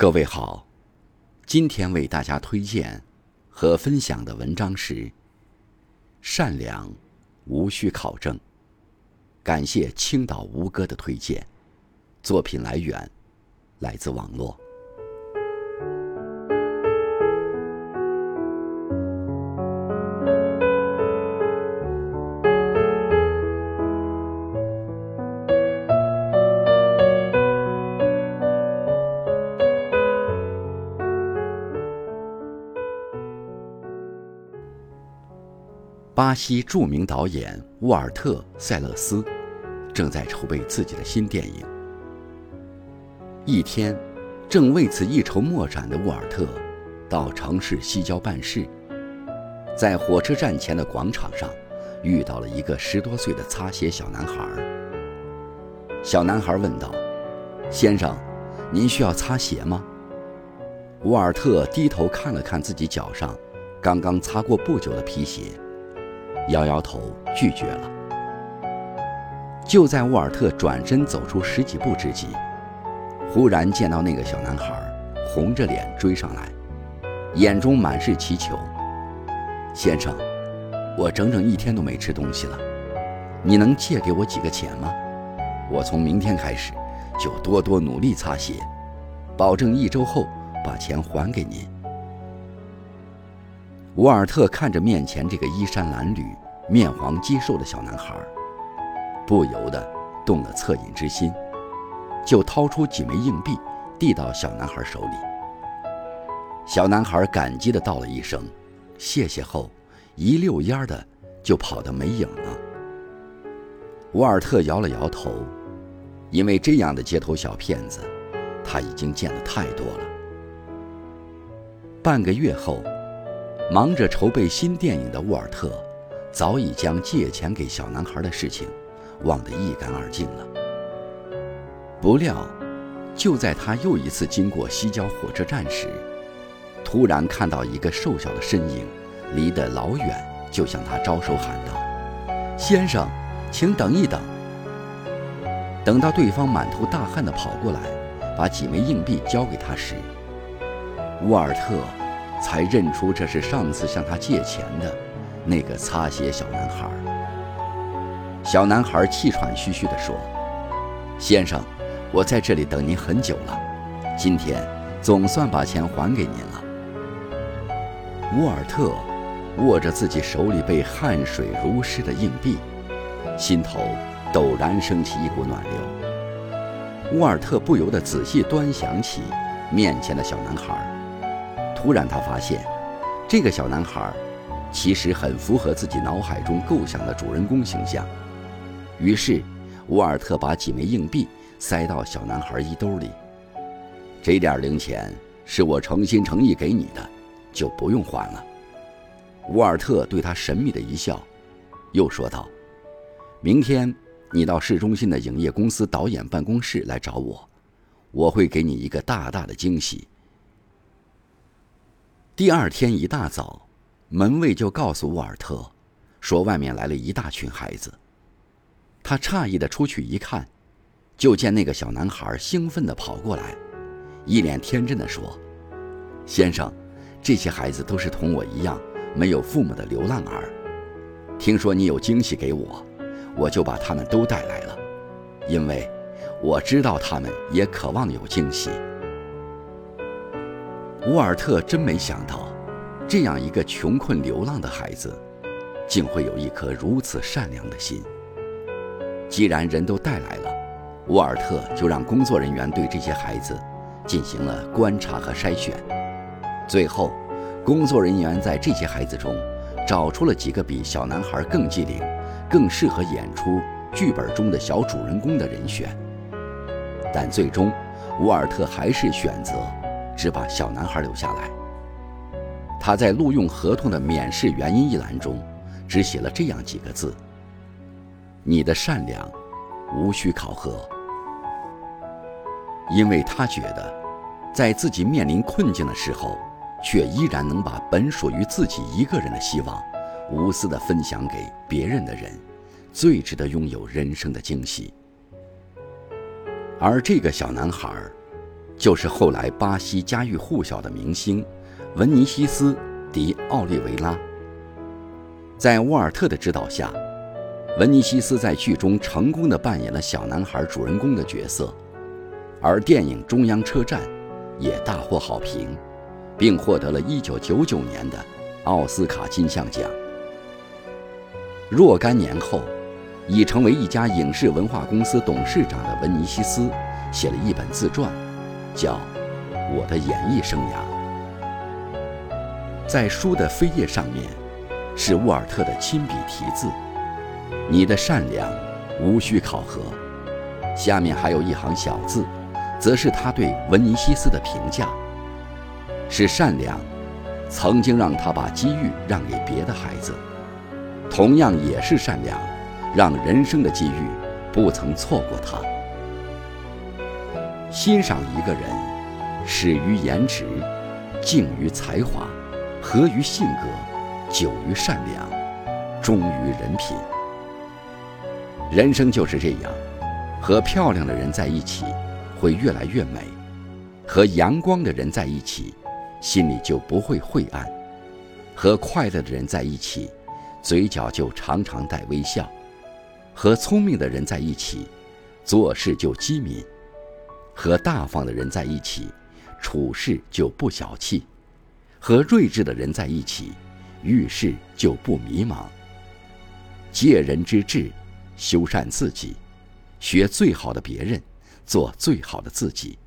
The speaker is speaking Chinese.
各位好，今天为大家推荐和分享的文章是《善良无需考证》。感谢青岛吴哥的推荐，作品来源来自网络。巴西著名导演沃尔特·塞勒斯正在筹备自己的新电影。一天，正为此一筹莫展的沃尔特，到城市西郊办事，在火车站前的广场上，遇到了一个十多岁的擦鞋小男孩。小男孩问道：“先生，您需要擦鞋吗？”沃尔特低头看了看自己脚上刚刚擦过不久的皮鞋。摇摇头，拒绝了。就在沃尔特转身走出十几步之际，忽然见到那个小男孩红着脸追上来，眼中满是祈求：“先生，我整整一天都没吃东西了，你能借给我几个钱吗？我从明天开始就多多努力擦鞋，保证一周后把钱还给您。”沃尔特看着面前这个衣衫褴褛、面黄肌瘦的小男孩，不由得动了恻隐之心，就掏出几枚硬币递到小男孩手里。小男孩感激地道了一声“谢谢”后，一溜烟的就跑得没影了。沃尔特摇了摇头，因为这样的街头小骗子，他已经见得太多了。半个月后。忙着筹备新电影的沃尔特，早已将借钱给小男孩的事情忘得一干二净了。不料，就在他又一次经过西郊火车站时，突然看到一个瘦小的身影，离得老远，就向他招手喊道：“先生，请等一等。”等到对方满头大汗地跑过来，把几枚硬币交给他时，沃尔特。才认出这是上次向他借钱的那个擦鞋小男孩。小男孩气喘吁吁地说：“先生，我在这里等您很久了，今天总算把钱还给您了。”沃尔特握着自己手里被汗水濡湿的硬币，心头陡然升起一股暖流。沃尔特不由得仔细端详起面前的小男孩。突然，他发现，这个小男孩其实很符合自己脑海中构想的主人公形象。于是，沃尔特把几枚硬币塞到小男孩衣兜里。这点零钱是我诚心诚意给你的，就不用还了。沃尔特对他神秘的一笑，又说道：“明天你到市中心的影业公司导演办公室来找我，我会给你一个大大的惊喜。”第二天一大早，门卫就告诉沃尔特，说外面来了一大群孩子。他诧异的出去一看，就见那个小男孩兴奋的跑过来，一脸天真的说：“先生，这些孩子都是同我一样没有父母的流浪儿。听说你有惊喜给我，我就把他们都带来了，因为我知道他们也渴望有惊喜。”沃尔特真没想到，这样一个穷困流浪的孩子，竟会有一颗如此善良的心。既然人都带来了，沃尔特就让工作人员对这些孩子进行了观察和筛选。最后，工作人员在这些孩子中找出了几个比小男孩更机灵、更适合演出剧本中的小主人公的人选。但最终，沃尔特还是选择。只把小男孩留下来。他在录用合同的免试原因一栏中，只写了这样几个字：“你的善良，无需考核。”因为他觉得，在自己面临困境的时候，却依然能把本属于自己一个人的希望，无私地分享给别人的人，最值得拥有人生的惊喜。而这个小男孩。就是后来巴西家喻户晓的明星文尼西斯·迪奥利维拉。在沃尔特的指导下，文尼西斯在剧中成功的扮演了小男孩主人公的角色，而电影《中央车站》也大获好评，并获得了1999年的奥斯卡金像奖。若干年后，已成为一家影视文化公司董事长的文尼西斯，写了一本自传，叫《我的演艺生涯》。在书的扉页上面，是沃尔特的亲笔题字：“你的善良，无需考核。”下面还有一行小字，则是他对文尼西斯的评价：“是善良，曾经让他把机遇让给别的孩子。”同样也是善良，让人生的机遇不曾错过他。欣赏一个人，始于颜值，敬于才华，合于性格，久于善良，忠于人品。人生就是这样，和漂亮的人在一起，会越来越美；和阳光的人在一起，心里就不会晦暗；和快乐的人在一起。嘴角就常常带微笑，和聪明的人在一起，做事就机敏；和大方的人在一起，处事就不小气；和睿智的人在一起，遇事就不迷茫。借人之智，修缮自己，学最好的别人，做最好的自己。